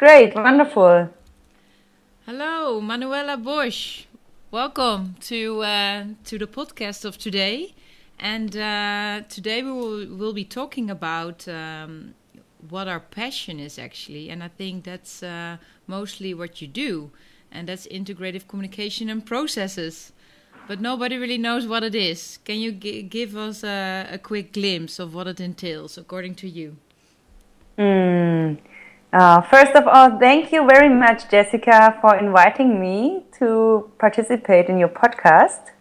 Great, wonderful. Hello, Manuela Bosch. Welcome to uh, to the podcast of today. And uh, today we will will be talking about um, what our passion is actually, and I think that's uh, mostly what you do, and that's integrative communication and processes. But nobody really knows what it is. Can you give us a, a, quick glimpse of what it entails, according to you? Mm. Uh, first of all, thank you very much, Jessica, for inviting me to participate in your podcast.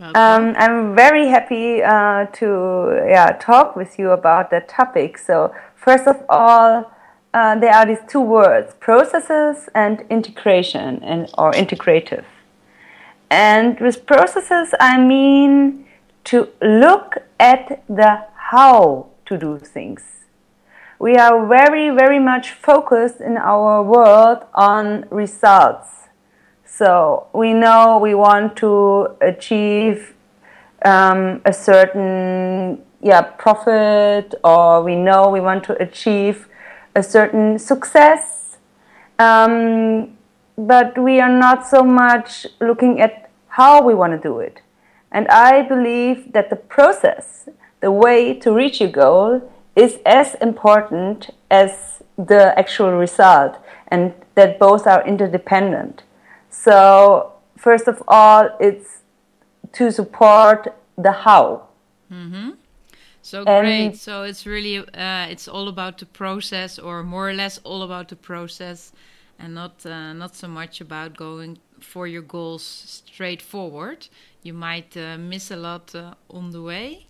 Um, I'm very happy uh, to yeah, talk with you about that topic. So, first of all, uh, there are these two words processes and integration and, or integrative. And with processes, I mean to look at the how to do things we are very, very much focused in our world on results. So we know we want to achieve um, a certain yeah profit, or we know we want to achieve a certain success, um, but we are not so much looking at how we want to do it. And I believe that the process, the way to reach your goal, is as important as the actual result and that both are interdependent. So, first of all, it's to support the how. Mm-hmm. So and great. So it's really uh, it's all about the process, or more or less all about the process, and not uh, not so much about going for your goals straight forward. You might uh, miss a lot uh, on the way.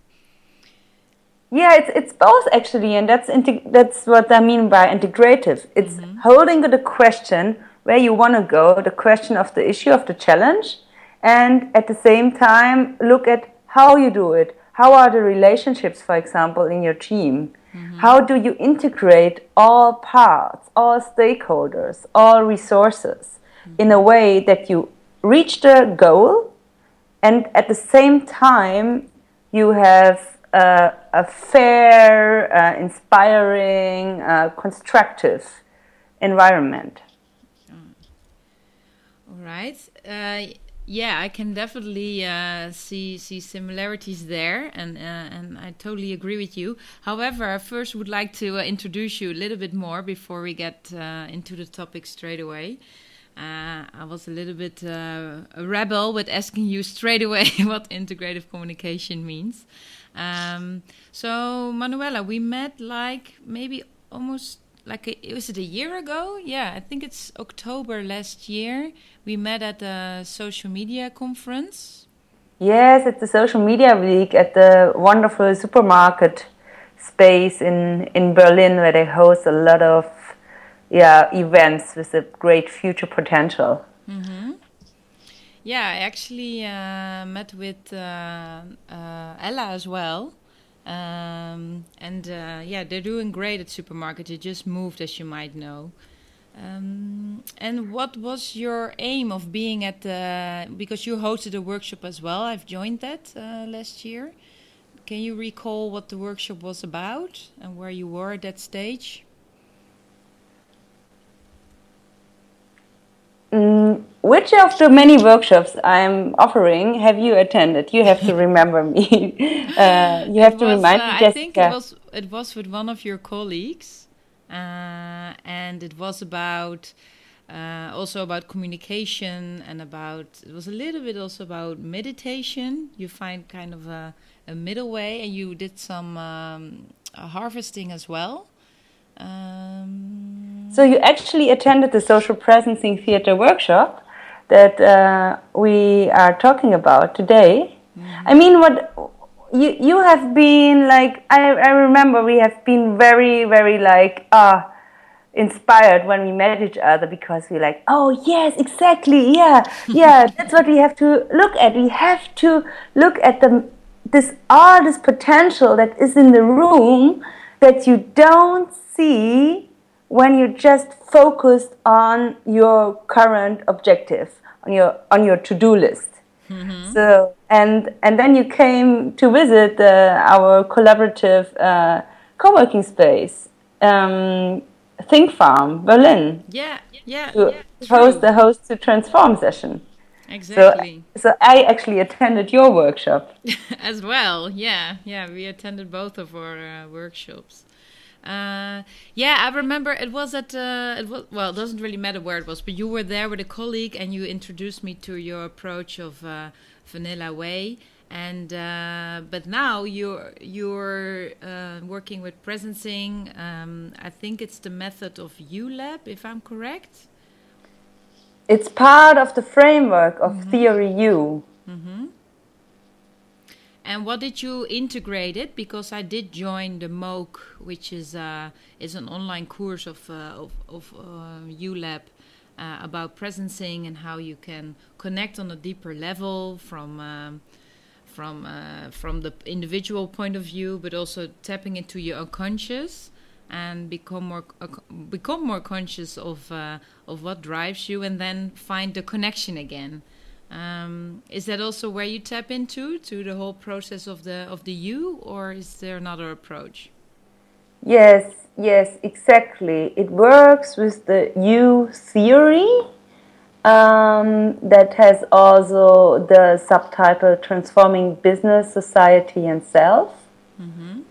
Yeah, it's it's both actually, and that's that's what I mean by integrative. It's mm-hmm. holding the question where you want to go, the question of the issue of the challenge, and at the same time look at how you do it. How are the relationships, for example, in your team? Mm-hmm. How do you integrate all parts, all stakeholders, all resources mm-hmm. in a way that you reach the goal and at the same time you have uh, a fair, uh, inspiring, uh, constructive environment. All right. Uh, yeah, I can definitely uh, see see similarities there, and uh, and I totally agree with you. However, I first would like to introduce you a little bit more before we get into the topic straight away. I was a little bit a rebel with asking you straight away what integrative communication means. Um, so Manuela, we met like maybe almost like a, was it a year ago? Yeah, I think it's October last year. We met at a social media conference. Yes, at the social media week at the wonderful supermarket space in in Berlin, where they host a lot of yeah events with a great future potential. Mm -hmm. Yeah, I actually uh, met with uh, uh, Ella as well. Um, and uh, yeah, they're doing great at supermarket. They just moved, as you might know. Um, and what was your aim of being at the? Because you hosted a workshop as well. I've joined that uh, last year. Can you recall what the workshop was about and where you were at that stage? Which of the many workshops I'm offering have you attended? You have to remember me. uh, you have to remind uh, me. Jessica. I think it was it was with one of your colleagues, uh, and it was about uh, also about communication and about it was a little bit also about meditation. You find kind of a, a middle way, and you did some um, harvesting as well. Um, so you actually attended the social presencing theater workshop that uh, we are talking about today. Mm-hmm. I mean, what you you have been like? I I remember we have been very very like uh inspired when we met each other because we're like, oh yes, exactly, yeah, yeah. that's what we have to look at. We have to look at the this all this potential that is in the room that you don't see when you just focused on your current objective on your on your to-do list mm-hmm. so and and then you came to visit uh, our collaborative uh, co-working space um, Think Farm, Berlin. Yeah, yeah. To yeah, host the Host to Transform session. Exactly. So, so I actually attended your workshop as well. Yeah, yeah. We attended both of our uh, workshops. Uh, yeah, I remember it was at uh, it was well, it doesn't really matter where it was, but you were there with a colleague and you introduced me to your approach of uh, Vanilla Way. And uh, but now you're you're uh, working with presencing. Um, I think it's the method of ULab, if I'm correct. It's part of the framework of mm-hmm. Theory U. Mm-hmm. And what did you integrate it? Because I did join the MOOC, which is uh, is an online course of uh, of, of uh, ULab uh, about presencing and how you can connect on a deeper level from um, from uh, from the individual point of view, but also tapping into your unconscious and become more uh, become more conscious of uh, of what drives you, and then find the connection again. Um, is that also where you tap into to the whole process of the of the you, or is there another approach? Yes, yes, exactly. It works with the U theory um, that has also the subtitle Transforming Business, Society, and Self. Mm-hmm.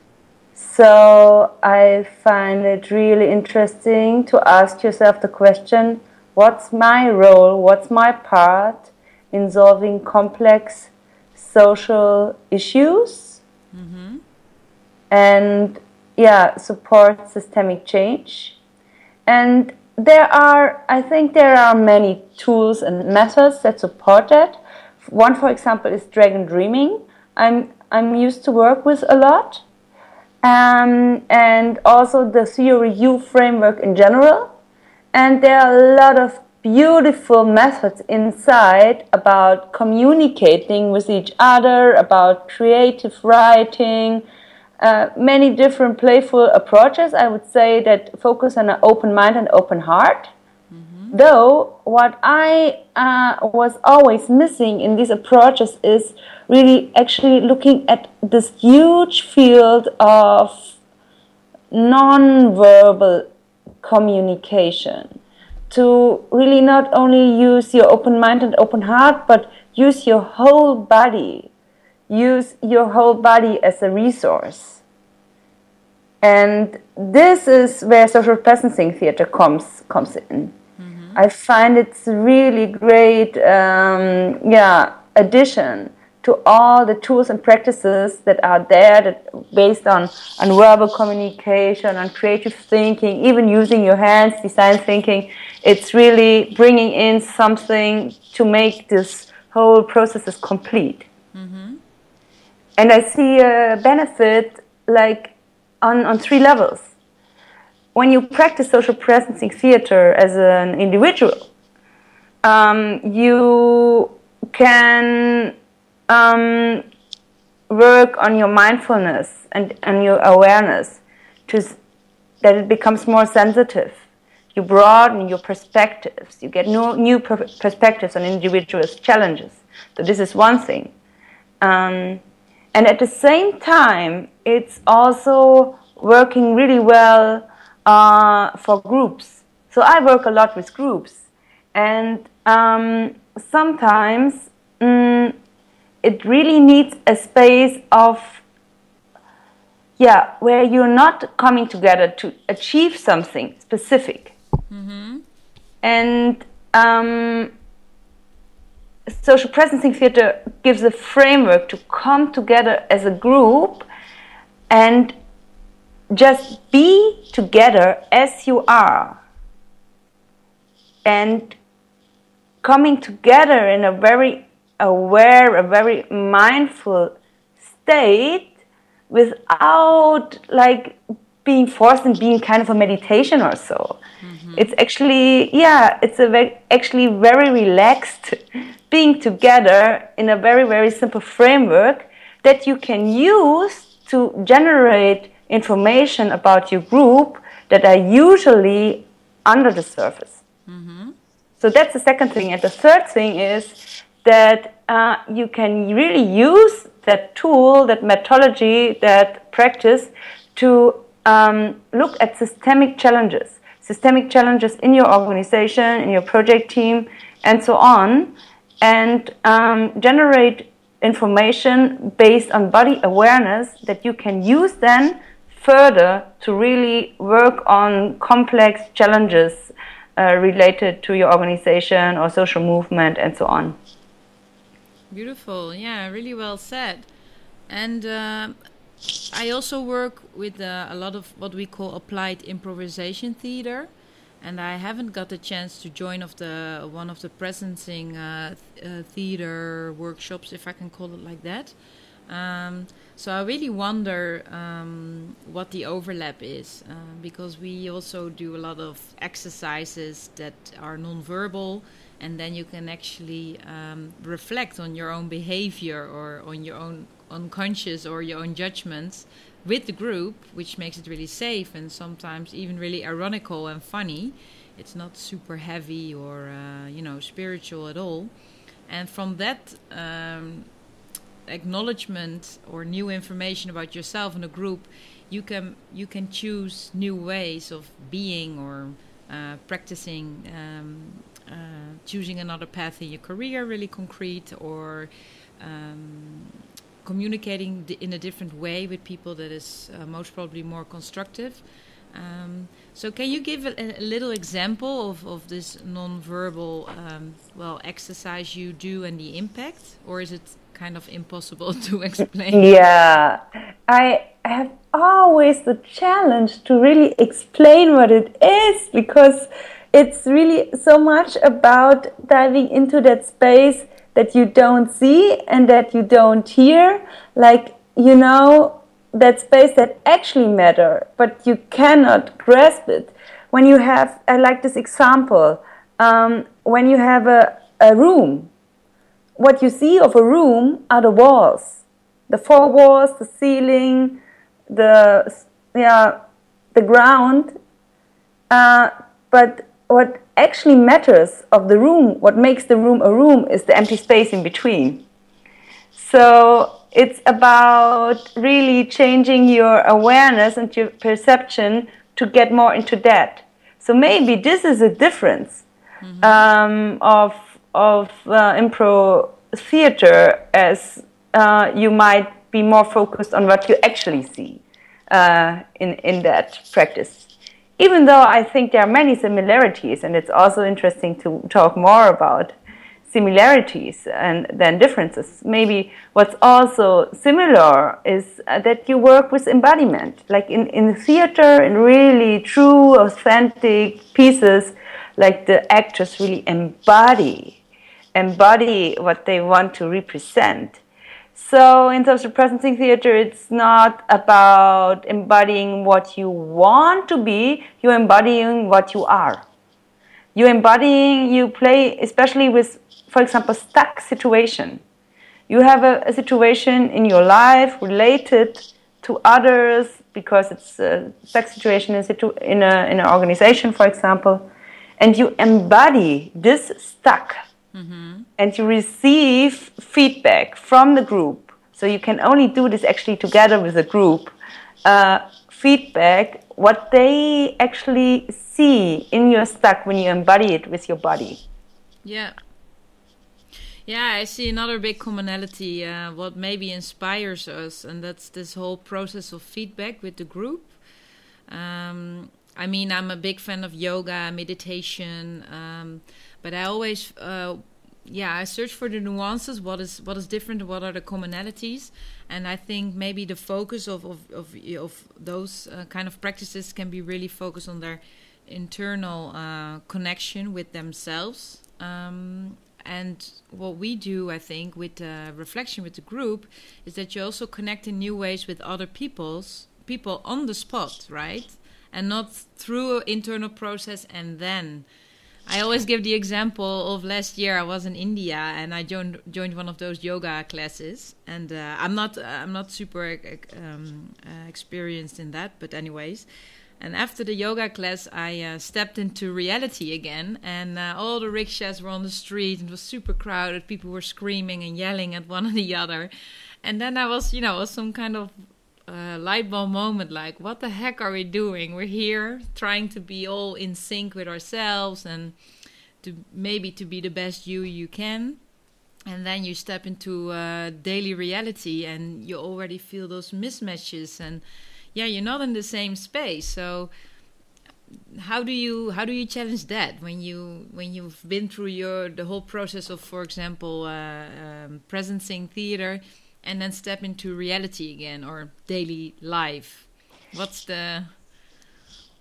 So I find it really interesting to ask yourself the question what's my role, what's my part in solving complex social issues? Mm-hmm. And yeah, support systemic change. And there are, I think, there are many tools and methods that support that. One, for example, is dragon dreaming. I'm I'm used to work with a lot um, and also the theory U framework in general. And there are a lot of beautiful methods inside about communicating with each other, about creative writing, uh, many different playful approaches. I would say that focus on an open mind and open heart. Though, what I uh, was always missing in these approaches is really actually looking at this huge field of non-verbal communication. To really not only use your open mind and open heart but use your whole body. Use your whole body as a resource. And this is where social presencing theater comes comes in. I find it's really great um, yeah addition to all the tools and practices that are there that based on, on verbal communication, on creative thinking, even using your hands, design thinking. It's really bringing in something to make this whole processes complete. Mm-hmm. And I see a benefit like on, on three levels. When you practice social presencing theater as an individual, um, you can um, work on your mindfulness and, and your awareness to that it becomes more sensitive. You broaden your perspectives. You get new, new per- perspectives on individuals' challenges. So this is one thing. Um, and at the same time, it's also working really well uh, for groups. So I work a lot with groups, and um, sometimes mm, it really needs a space of yeah where you're not coming together to achieve something specific mm-hmm. and um, social presencing theater gives a framework to come together as a group and just be together as you are and coming together in a very aware, a very mindful state without like being forced and being kind of a meditation or so. Mm-hmm. It's actually, yeah, it's a very, actually very relaxed being together in a very, very simple framework that you can use to generate information about your group that are usually under the surface. Mm-hmm. So that's the second thing. And the third thing is that uh, you can really use that tool, that methodology, that practice to um, look at systemic challenges. systemic challenges in your organization, in your project team, and so on, and um, generate information based on body awareness that you can use then further to really work on complex challenges uh, related to your organization or social movement and so on. Beautiful. Yeah, really well said. And uh, I also work with uh, a lot of what we call applied improvisation theater. And I haven't got the chance to join of the one of the presencing uh, th uh, theater workshops, if I can call it like that. Um, so I really wonder um, what the overlap is, uh, because we also do a lot of exercises that are non-verbal, and then you can actually um, reflect on your own behavior or on your own unconscious or your own judgments with the group, which makes it really safe and sometimes even really ironical and funny. It's not super heavy or uh, you know spiritual at all, and from that um, acknowledgement or new information about yourself and a group, you can you can choose new ways of being or uh, practicing, um, uh, choosing another path in your career, really concrete, or um, communicating in a different way with people that is uh, most probably more constructive. Um, so, can you give a, a, little example of, of this non-verbal um, well exercise you do and the impact, or is it kind of impossible to explain. Yeah, I have always the challenge to really explain what it is because it's really so much about diving into that space that you don't see and that you don't hear. Like, you know, that space that actually matter, but you cannot grasp it. When you have, I like this example, um, when you have a, a room what you see of a room are the walls, the four walls, the ceiling, the yeah, the ground. Uh, but what actually matters of the room, what makes the room a room, is the empty space in between. So it's about really changing your awareness and your perception to get more into that. So maybe this is a difference mm-hmm. um, of of uh, improv theater as uh, you might be more focused on what you actually see uh, in in that practice. Even though I think there are many similarities, and it's also interesting to talk more about similarities and then differences. Maybe what's also similar is uh, that you work with embodiment, like in in theater, in really true, authentic pieces, like the actors really embody embody what they want to represent. So in of presencing theater, it's not about embodying what you want to be, you're embodying what you are. You're embodying, you play, especially with, for example, stuck situation. You have a, a situation in your life related to others because it's a stuck situation in, situ- in, a, in an organization, for example, and you embody this stuck Mm-hmm. And you receive feedback from the group. So you can only do this actually together with a group. Uh, feedback, what they actually see in your stuck when you embody it with your body. Yeah. Yeah, I see another big commonality. Uh, what maybe inspires us, and that's this whole process of feedback with the group. Um, I mean, I'm a big fan of yoga, meditation. Um, but I always, uh, yeah, I search for the nuances. What is what is different? What are the commonalities? And I think maybe the focus of of of, of those uh, kind of practices can be really focused on their internal uh, connection with themselves. Um, and what we do, I think, with the reflection with the group, is that you also connect in new ways with other people's people on the spot, right? And not through an internal process and then I always give the example of last year. I was in India and I joined joined one of those yoga classes. And uh, I'm not I'm not super um, uh, experienced in that, but anyways. And after the yoga class, I uh, stepped into reality again, and uh, all the rickshaws were on the street. And it was super crowded. People were screaming and yelling at one and the other. And then I was, you know, some kind of uh, light bulb moment like what the heck are we doing we're here trying to be all in sync with ourselves and to maybe to be the best you you can and then you step into uh, daily reality and you already feel those mismatches and yeah you're not in the same space so how do you how do you challenge that when you when you've been through your the whole process of for example uh, um, presencing theater and then step into reality again or daily life? What's the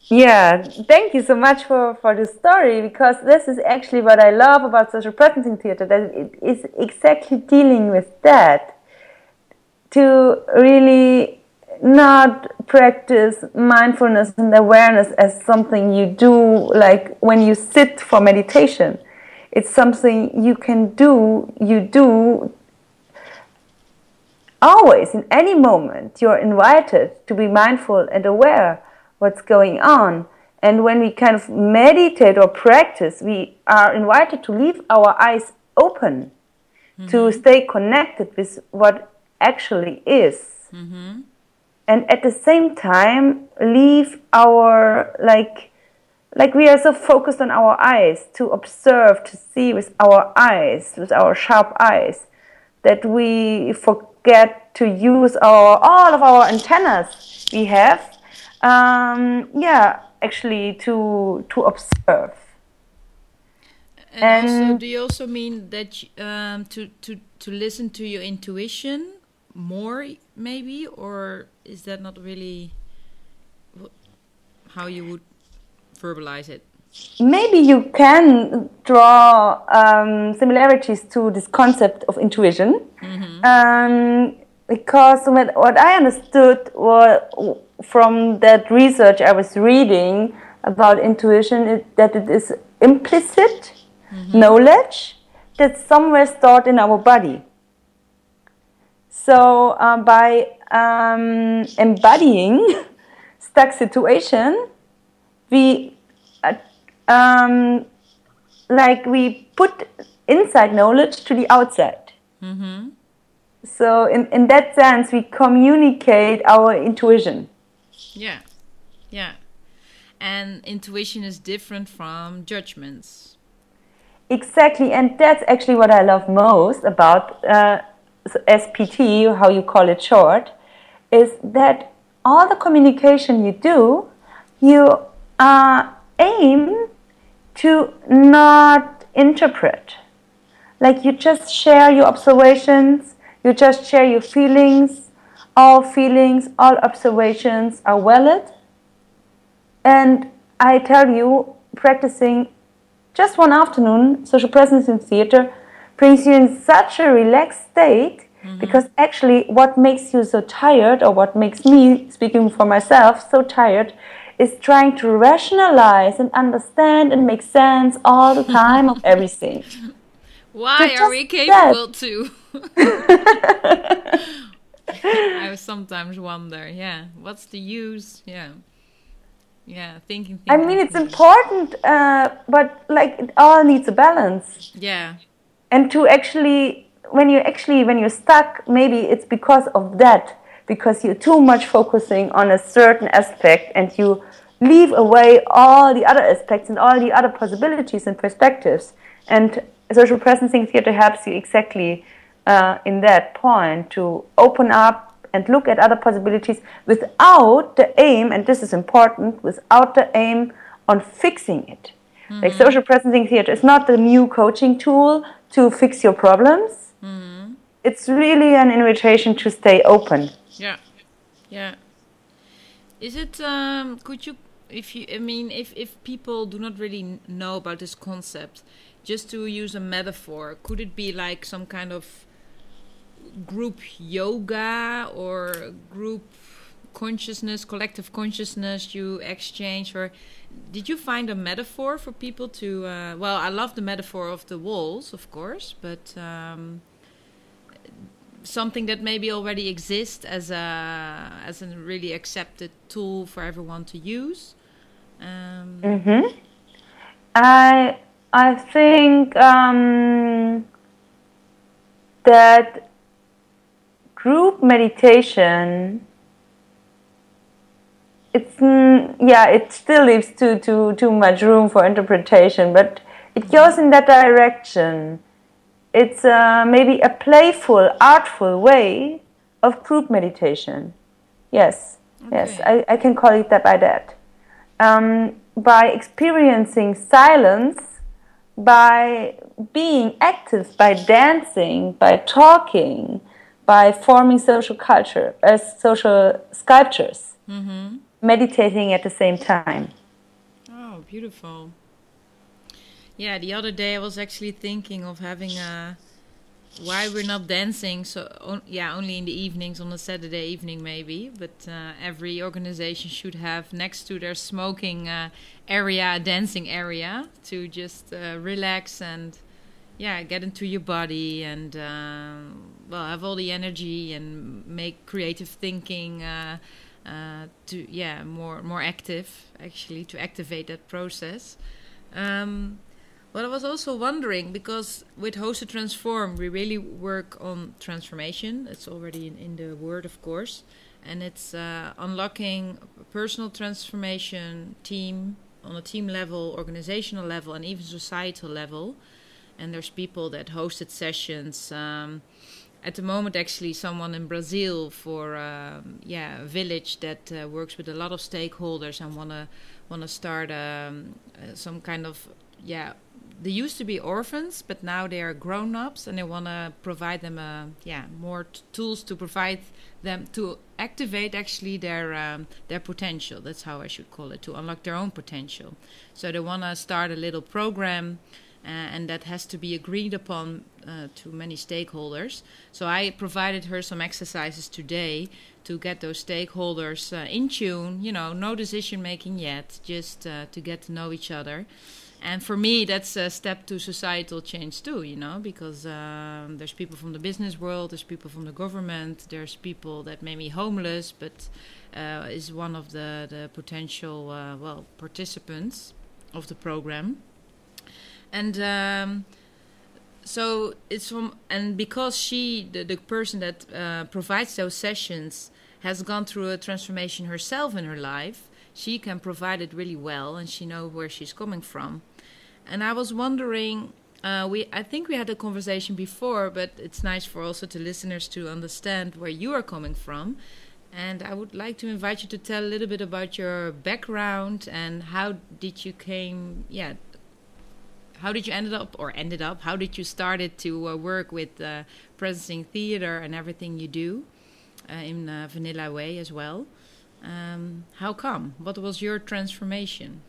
yeah thank you so much for for the story because this is actually what i love about social presencing theater that it is exactly dealing with that to really not practice mindfulness and awareness as something you do like when you sit for meditation it's something you can do you do always in any moment you're invited to be mindful and aware what's going on and when we kind of meditate or practice we are invited to leave our eyes open mm-hmm. to stay connected with what actually is mm-hmm. And at the same time leave our like like we are so focused on our eyes to observe to see with our eyes with our sharp eyes that we forget to use our all of our antennas we have. Um, yeah, actually to to observe. And, and also, do you also mean that um, to to to listen to your intuition more, maybe, or is that not really how you would verbalize it? maybe you can draw um, similarities to this concept of intuition mm-hmm. um, because what I understood from that research I was reading about intuition is that it is implicit mm-hmm. knowledge that's somewhere stored in our body. So uh, by um, embodying stuck situation, we um, like we put inside knowledge to the outside. Mm-hmm. So in in that sense, we communicate our intuition. Yeah, yeah, and intuition is different from judgments. Exactly, and that's actually what I love most about uh, SPT, how you call it short, is that all the communication you do, you uh, aim to not interpret. Like you just share your observations, you just share your feelings. All feelings, all observations are valid. And I tell you, practicing just one afternoon, social presencing theater, brings you in such a relaxed state mm-hmm. because actually, what makes you so tired, or what makes me, speaking for myself, so tired, is trying to rationalize and understand and make sense all the time of everything. Why are we capable that. to? I sometimes wonder, yeah, what's the use? Yeah. Yeah, thinking. thinking I mean, it's important, uh, but like it all needs a balance. Yeah. And to actually, when you actually, when you're stuck, maybe it's because of that because you're too much focusing on a certain aspect and you leave away all the other aspects and all the other possibilities and perspectives. And social presencing theater helps you exactly uh, in that point to open up and look at other possibilities without the aim, and this is important, without the aim on fixing it. Mm-hmm. Like social presencing theater is not the new coaching tool to fix your problems. Mm-hmm. It's really an invitation to stay open. Yeah, yeah. Is it? Um, could you, if you, I mean, if if people do not really know about this concept, just to use a metaphor, could it be like some kind of group yoga or group consciousness, collective consciousness you exchange, or did you find a metaphor for people to? Uh, well, I love the metaphor of the walls, of course, but. Um, something that maybe already exists as a as a really accepted tool for everyone to use? Um, mm-hmm. I I think um, that group meditation it's mm, yeah, it still leaves too too too much room for interpretation, but it goes in that direction. It's uh, maybe a playful, artful way of group meditation. Yes, okay. yes, I, I can call it that by that. Um, by experiencing silence, by being active, by dancing, by talking, by forming social culture, as uh, social sculptures, mm-hmm. Meditating at the same time. Oh, beautiful. Yeah, the other day I was actually thinking of having a why we're not dancing so on, yeah only in the evenings on a saturday evening maybe but uh, every organization should have next to their smoking uh, area a dancing area to just uh, relax and yeah get into your body and uh, well have all the energy and make creative thinking uh, to yeah more more active actually to activate that process um, well, I was also wondering because with Host Transform, we really work on transformation. It's already in, in the word, of course, and it's uh, unlocking personal transformation, team on a team level, organizational level, and even societal level. And there's people that hosted sessions. Um, at the moment, actually, someone in Brazil for um, yeah a village that uh, works with a lot of stakeholders and wanna wanna start um, uh, some kind of yeah they used to be orphans, but now they are grown ups, and they want to provide them, uh, yeah, more tools to provide them to activate actually their um, their potential. That's how I should call it, to unlock their own potential. So they want to start a little program. Uh, and that has to be agreed upon uh, to many stakeholders. So I provided her some exercises today to get those stakeholders uh, in tune. You know, no decision making yet, just to get to know each other and for me that's a step to societal change too you know because um, there's people from the business world there's people from the government there's people that may be homeless but uh, is one of the, the potential uh, well participants of the program and um, so it's from and because she the, the person that uh, provides those sessions has gone through a transformation herself in her life she can provide it really well and she knows where she's coming from and I was wondering, uh, we I think we had a conversation before, but it's nice for also to listeners to understand where you are coming from. And I would like to invite you to tell a little bit about your background and how did you came, yeah, how did you ended up or ended up? How did you started to uh, work with uh, presencing theater and everything you do uh, in uh, Vanilla Way as well? Um, how come? What was your transformation?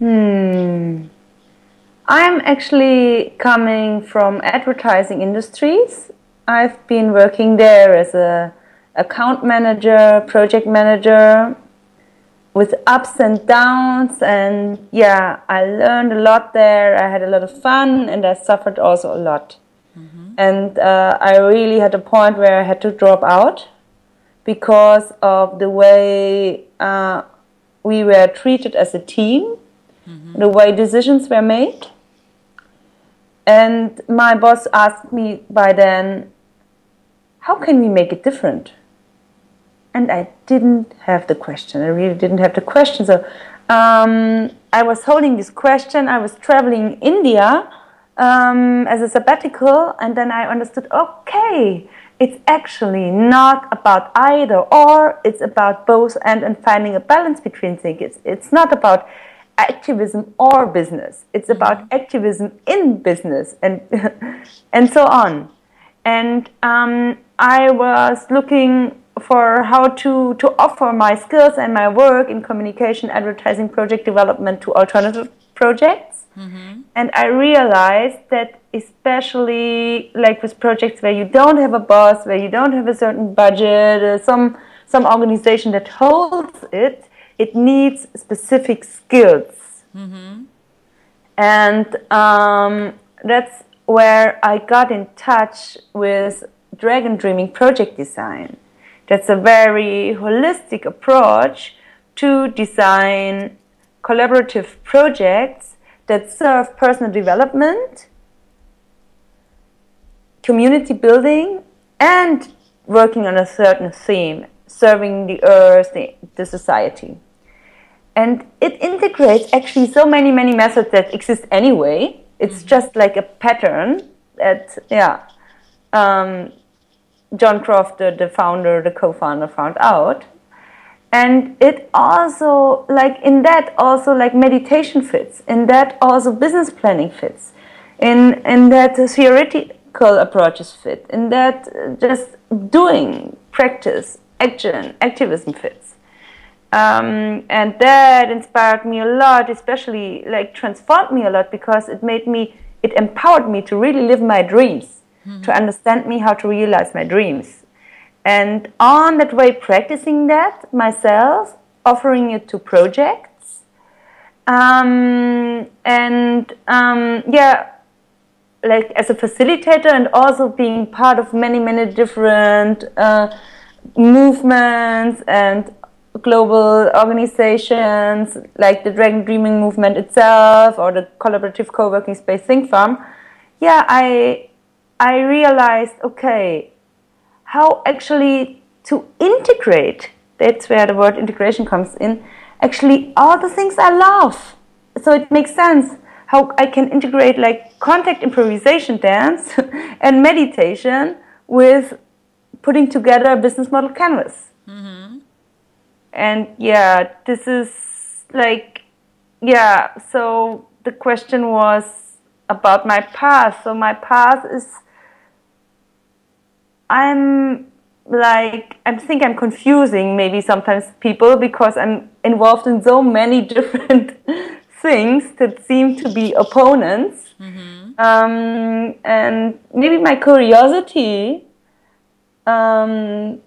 Hmm. I'm actually coming from advertising industries. I've been working there as a account manager, project manager with ups and downs and yeah, I learned a lot there. I had a lot of fun and I suffered also a lot. Mm-hmm. And uh, I really had a point where I had to drop out because of the way uh, we were treated as a team mm-hmm. the way decisions were made. And my boss asked me by then, how can we make it different? And I didn't have the question. I really didn't have the question. So um, I was holding this question. I was traveling India um, as a sabbatical, and then I understood okay, it's actually not about either or, it's about both and, and finding a balance between things. It's, it's not about activism or business. It's mm-hmm. about activism in business and and so on. And um, I was looking for how to, to offer my skills and my work in communication, advertising, project development to alternative projects. Mm-hmm. And I realized that especially like with projects where you don't have a boss, where you don't have a certain budget, uh, some some organization that holds it, it needs specific skills. Mm-hmm. And um, that's where I got in touch with Dragon Dreaming Project Design. That's a very holistic approach to design collaborative projects that serve personal development, community building, and working on a certain theme serving the earth, the, the society. And it integrates actually so many, many methods that exist anyway. It's mm-hmm. just like a pattern that, yeah, um, John Croft, the, the founder, the co founder, found out. And it also, like, in that, also, like, meditation fits. In that, also, business planning fits. In, in that, theoretical approaches fit. In that, just doing, practice, action, activism fits. Um, and that inspired me a lot, especially like transformed me a lot because it made me, it empowered me to really live my dreams, mm-hmm. to understand me how to realize my dreams. And on that way, practicing that myself, offering it to projects, um, and um, yeah, like as a facilitator, and also being part of many, many different uh, movements and global organizations like the Dragon Dreaming movement itself or the collaborative co-working space Think Farm, yeah, I I realized okay, how actually to integrate. That's where the word integration comes in. Actually, all the things I love. So it makes sense how I can integrate like contact improvisation dance and meditation with putting together a business model canvas. Mm-hmm. And yeah, this is like, yeah, so the question was about my path. So my path is, I'm like, I think I'm confusing maybe sometimes people because I'm involved in so many different things that seem to be opponents. Mm-hmm. Um, and maybe my curiosity um,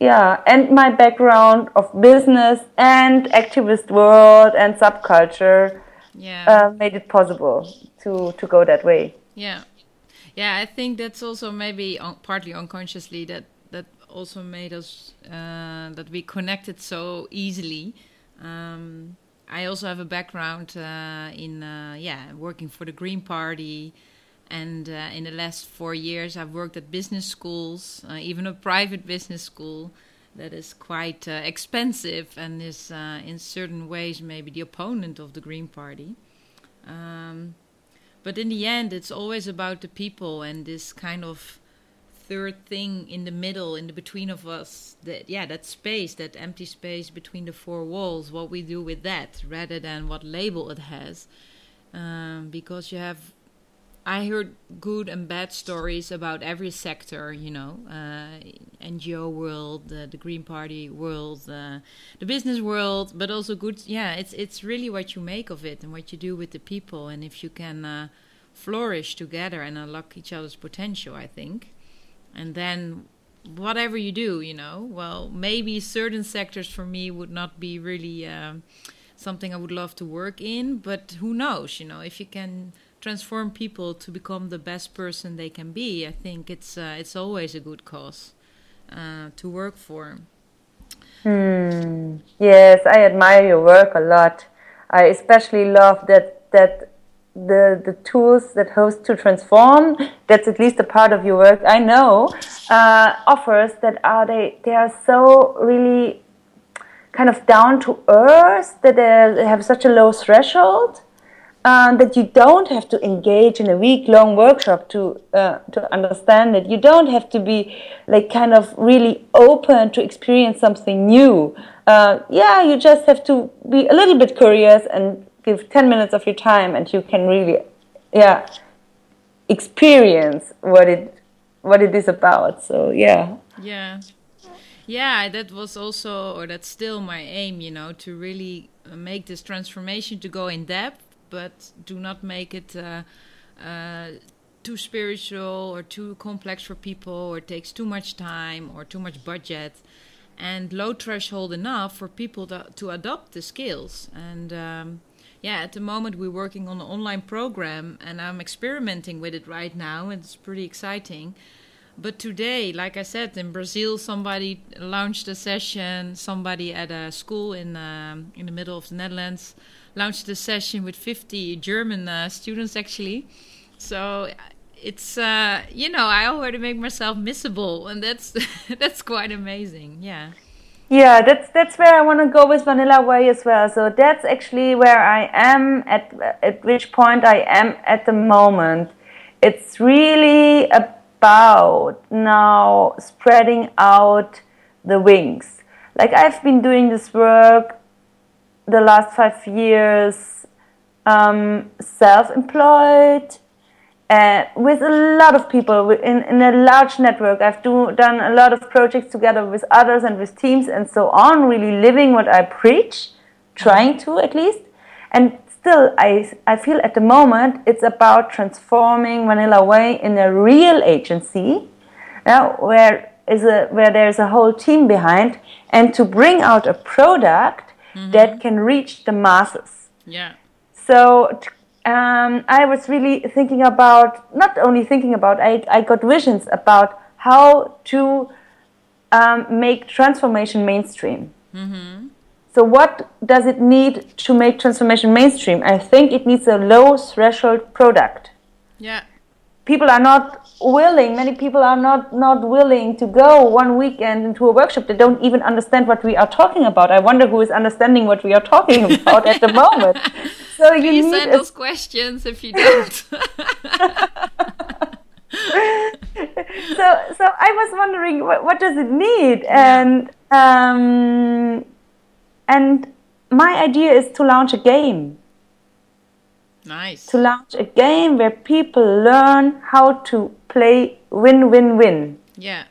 yeah, and my background of business and activist world and subculture yeah. Uh, made it possible to to go that way. Yeah, yeah. I think that's also maybe partly unconsciously that that also made us uh, that we connected so easily. Um, I also have a background uh, in uh, yeah working for the Green Party and uh, in the last four years, I've worked at business schools, uh, even a private business school that is quite uh, expensive and is, in certain ways, maybe the opponent of the Green Party. Um, but in the end, it's always about the people and this kind of third thing in the middle, in the between of us. That yeah, that space, that empty space between the four walls. What we do with that, rather than what label it has, um, because you have I heard good and bad stories about every sector, you know, uh, NGO world, uh, the Green Party world, uh, the business world, but also good. Yeah, it's it's really what you make of it and what you do with the people, and if you can uh, flourish together and unlock each other's potential, I think, and then whatever you do, you know, well, maybe certain sectors for me would not be really um, something I would love to work in, but who knows, you know, if you can transform people to become the best person they can be, I think it's uh, it's always a good cause uh, to work for. Hmm. Yes, I admire your work a lot. I especially love that that the the tools that host to transform. That's at least a part of your work. I know uh, offers that are they they are so really kind of down to earth that they have such a low threshold um, that you don't have to engage in a week long workshop to uh, to understand it. You don't have to be like kind of really open to experience something new. Uh, yeah, you just have to be a little bit curious and give 10 minutes of your time and you can really yeah experience what it what it is about so yeah yeah yeah that was also or that's still my aim you know to really make this transformation to go in depth but do not make it uh, uh, too spiritual or too complex for people, or takes too much time or too much budget, and low threshold enough for people to, to adopt the skills. And um, yeah, at the moment we're working on an online program, and I'm experimenting with it right now, and it's pretty exciting. But today, like I said, in Brazil, somebody launched a session. Somebody at a school in um, in the middle of the Netherlands launched a session with 50 German uh, students actually. So it's uh, you know I already make myself missable, and that's that's quite amazing. Yeah. Yeah, that's that's where I want to go with Vanilla Way as well. So that's actually where I am at at which point I am at the moment. It's really about now spreading out the wings. Like I've been doing this work the last five years, um, self-employed uh, with a lot of people in, in a large network. I've do, done a lot of projects together with others and with teams and so on, really living what I preach, trying to at least. And still, I, I feel at the moment it's about transforming Vanilla Way in a real agency now, where, is a, where there's a whole team behind and to bring out a product mm-hmm. that can reach the masses. Yeah. So, um, I was really thinking about, not only thinking about, I, I got visions about how to um, make transformation mainstream. Mm-hmm. So, what does it need to make transformation mainstream? I think it needs a low threshold product. Yeah. People are not willing, many people are not, not willing to go one weekend into a workshop. They don't even understand what we are talking about. I wonder who is understanding what we are talking about at the moment. So you Please send us questions if you don't. so, so I was wondering, what, what does it need? And um, and my idea is to launch a game. Nice. To launch a game where people learn how to play win win win. Yeah.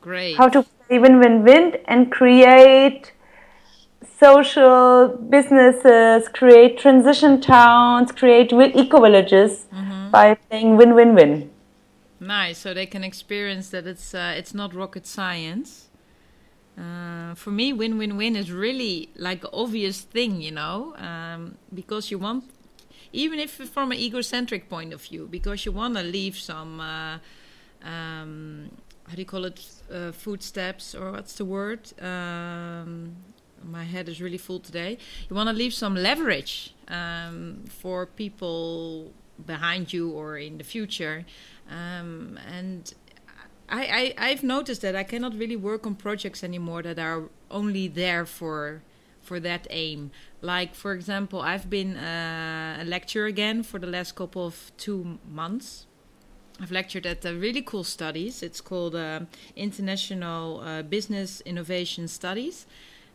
Great. How to play win win win and create social businesses, create transition towns, create eco villages mm-hmm. by playing win win win. Nice. So they can experience that it's uh, it's not rocket science. Uh, for me, win win win is really like an obvious thing, you know, um, because you want, even if from an egocentric point of view, because you want to leave some. Uh, um, how do you call it? Uh, footsteps, or what's the word? Um, my head is really full today. You want to leave some leverage um, for people behind you or in the future. Um, and I, I, I've noticed that I cannot really work on projects anymore that are only there for for that aim. Like for example, I've been uh, a lecturer again for the last couple of two months. I've lectured at the really cool studies. It's called uh, International uh, Business Innovation Studies,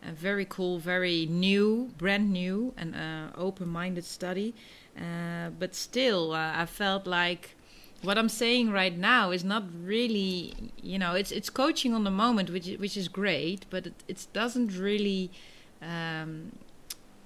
a very cool, very new, brand new, and uh, open-minded study. Uh, but still, uh, I felt like what I'm saying right now is not really, you know, it's it's coaching on the moment, which which is great, but it it doesn't really, um,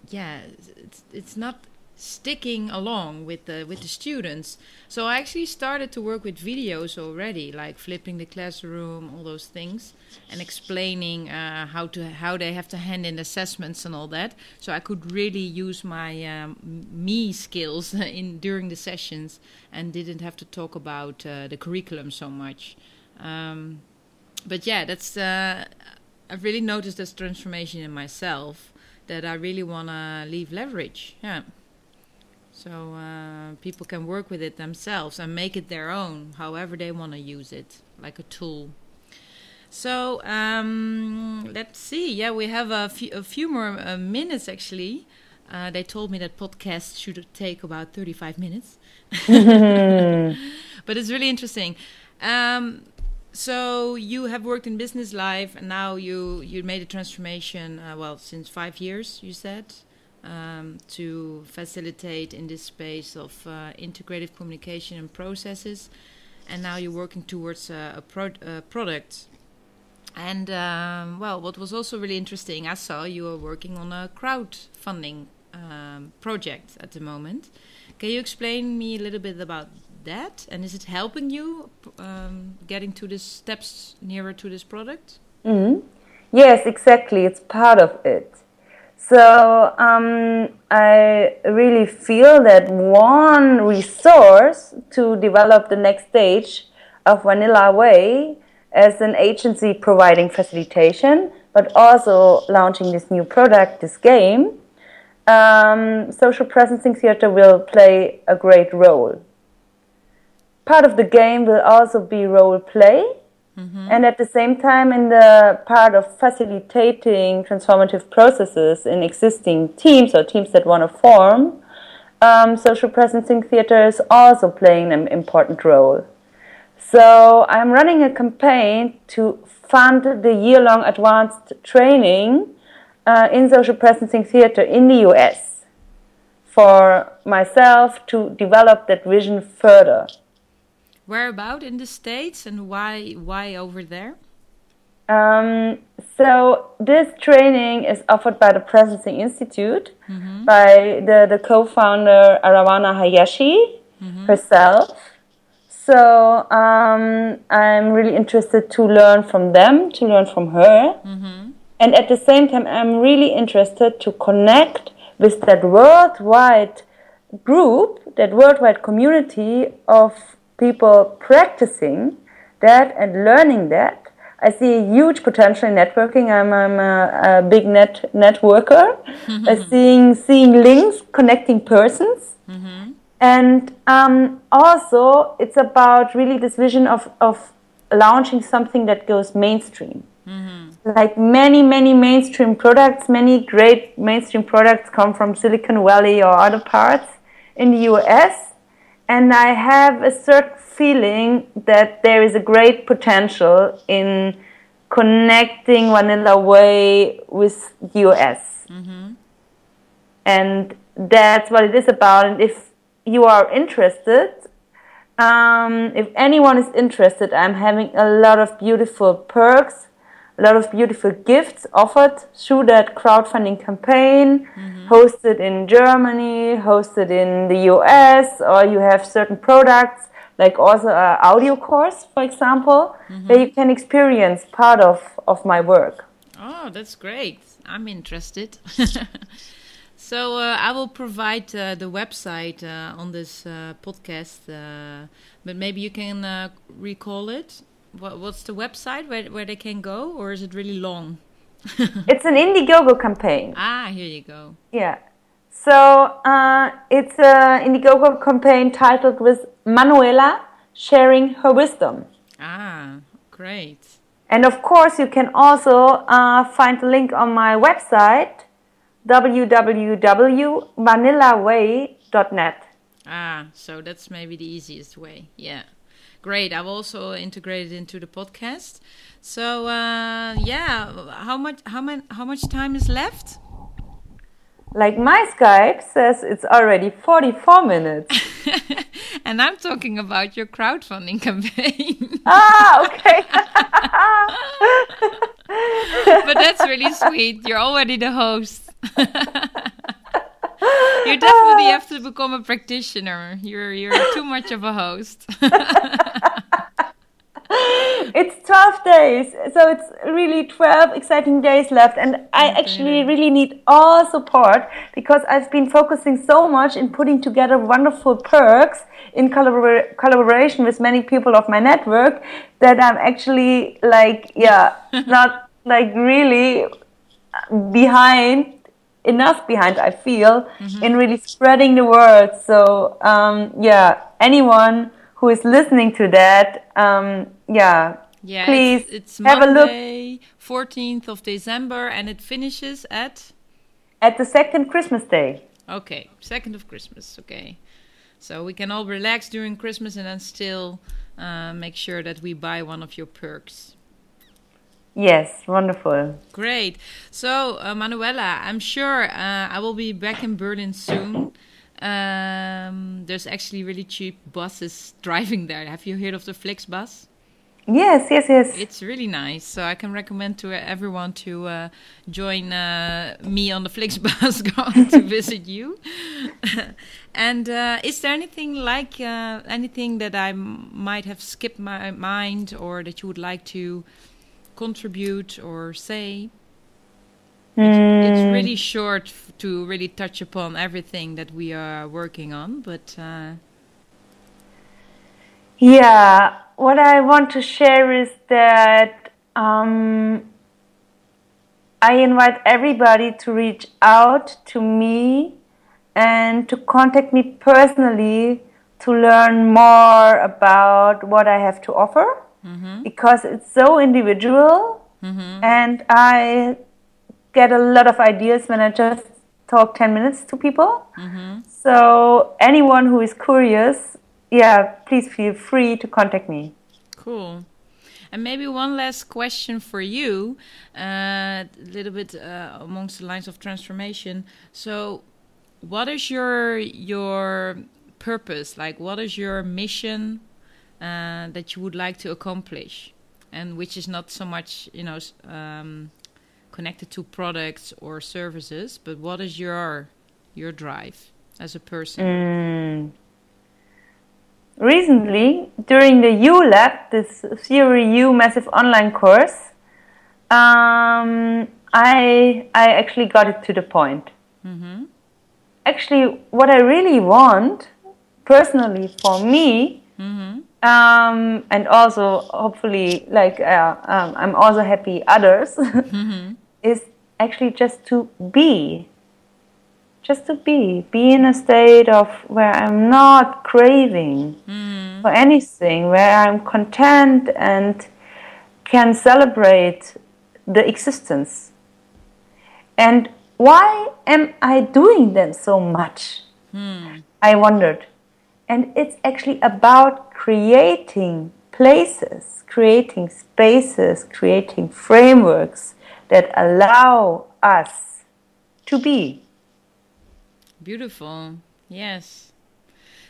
yeah, it's it's not sticking along with the with the students. So I actually started to work with videos already, like flipping the classroom, all those things, and explaining uh, how to how they have to hand in assessments and all that. So I could really use my um, me skills in during the sessions and didn't have to talk about uh, the curriculum so much. Um, but yeah, that's uh, I've really noticed this transformation in myself that I really want to leave leverage. Yeah. So uh, people can work with it themselves and make it their own, however they want to use it, like a tool. So um, let's see. Yeah, we have a few, a few more uh, minutes actually. Uh, they told me that podcasts should take about 35 minutes. but it's really interesting. Um, so you have worked in business life and now you you made a transformation uh, well since five years you said um, to facilitate in this space of uh, integrative communication and processes. And now you're working towards a, a, pro a product. And um, well, what was also really interesting, I saw you are working on a crowdfunding um, project at the moment. Can you explain me a little bit about that? And is it helping you um, getting to the steps nearer to this product? Mm -hmm. Yes, exactly. It's part of it. So um, I really feel that one resource to develop the next stage of Vanilla Way as an agency providing facilitation, but also launching this new product, this game, um, social presencing theater will play a great role. Part of the game will also be role play, Mm-hmm. And at the same time, in the part of facilitating transformative processes in existing teams or teams that want to form, um, social presencing theater is also playing an important role. So I'm running a campaign to fund the year-long advanced training uh, in social presencing theater in the US for myself to develop that vision further. Where about in the States and why why over there? Um, so this training is offered by the Presencing Institute mm-hmm. by the, the co-founder Arawana Hayashi mm-hmm. herself. So um, I'm really interested to learn from them, to learn from her. Mm-hmm. And at the same time, I'm really interested to connect with that worldwide group, that worldwide community of people practicing that and learning that. I see a huge potential in networking. I'm, I'm a, a big net networker. Mm-hmm. Seeing seeing links, connecting persons, mm-hmm. and um, also it's about really this vision of of launching something that goes mainstream. Mm-hmm. Like many many mainstream products, many great mainstream products come from Silicon Valley or other parts in the U.S and I have a certain feeling that there is a great potential in connecting Vanilla Way with US. Mm-hmm. And that's what it is about. And if you are interested, um, if anyone is interested, I'm having a lot of beautiful perks a lot of beautiful gifts offered through that crowdfunding campaign, mm-hmm. hosted in Germany, hosted in the US, or you have certain products like also an audio course, for example, mm-hmm. where you can experience part of, of my work. Oh, that's great. I'm interested. so uh, I will provide uh, the website uh, on this uh, podcast, uh, but maybe you can uh, recall it what, what's the website where, where they can go, or is it really long? it's an Indiegogo campaign. Ah, here you go. Yeah. So uh, it's an Indiegogo campaign titled with Manuela sharing her wisdom. Ah, great. And of course, you can also uh, find the link on my website www.vanillaway.net. Ah, so that's maybe the easiest way. Yeah great. I've also integrated into the podcast. So uh, yeah, how much how much how much time is left? Like my Skype says, it's already forty-four minutes. and I'm talking about your crowdfunding campaign. ah, okay. but that's really sweet. You're already the host. you definitely have to become a practitioner. You're you're too much of a host. it's 12 days so it's really 12 exciting days left and i actually really need all support because i've been focusing so much in putting together wonderful perks in collabor- collaboration with many people of my network that i'm actually like yeah not like really behind enough behind i feel mm-hmm. in really spreading the word. So um, yeah anyone who is listening to that um, yeah yeah please it's, it's have Monday, a look. 14th of december and it finishes at? At the second christmas day. Okay second of christmas okay. So we can all relax during christmas and then still uh, make sure that we buy one of your perks Yes, wonderful. Great. So, uh, Manuela, I'm sure uh, I will be back in Berlin soon. Um, there's actually really cheap buses driving there. Have you heard of the Flixbus? Yes, yes, yes. It's really nice. So I can recommend to everyone to uh, join uh, me on the Flixbus going to visit you. and uh, is there anything like uh, anything that I might have skipped my mind or that you would like to contribute or say? It's, it's, hmm. really short to really touch upon everything that we are working on, but. Uh... Yeah, what I want to share is that um, I invite everybody to reach out to me and to contact me personally to learn more about what I have to offer mm-hmm. because it's so individual mm-hmm. and I get a lot of ideas when I just talk 10 minutes to people. Mm-hmm. So, anyone who is curious, yeah, please feel free to contact me. Cool. And maybe one last question for you, uh, a little bit uh, amongst the lines of transformation. So, what is your your purpose? Like, what is your mission uh, that you would like to accomplish, and which is not so much, you know, um, connected to products or services, but what is your your drive as a person? Mm. Recently, during the U Lab, this Theory U massive online course, um, I I actually got it to the point. Mm-hmm. Actually, what I really want, personally for me, mm-hmm. Um, and also hopefully, like uh, um, I'm also happy others, mm-hmm. is actually just to be just to be be in a state of where i'm not craving mm. for anything where i'm content and can celebrate the existence and why am i doing them so much mm. i wondered and it's actually about creating places creating spaces creating frameworks that allow us to be Beautiful. Yes.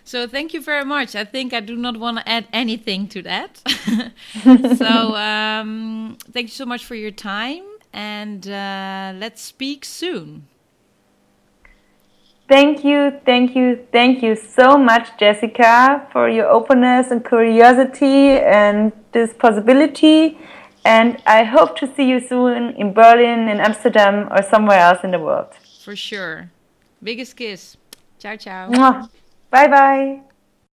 So thank you very much. I think I do not want to add anything to that. so um, thank you so much for your time, and uh, let's speak soon. Thank you, thank you, thank you so much, Jessica, for your openness and curiosity and this possibility. And I hope to see you soon in Berlin, in Amsterdam, or somewhere else in the world. For sure. Biggest kiss. Ciao, ciao. Bye bye.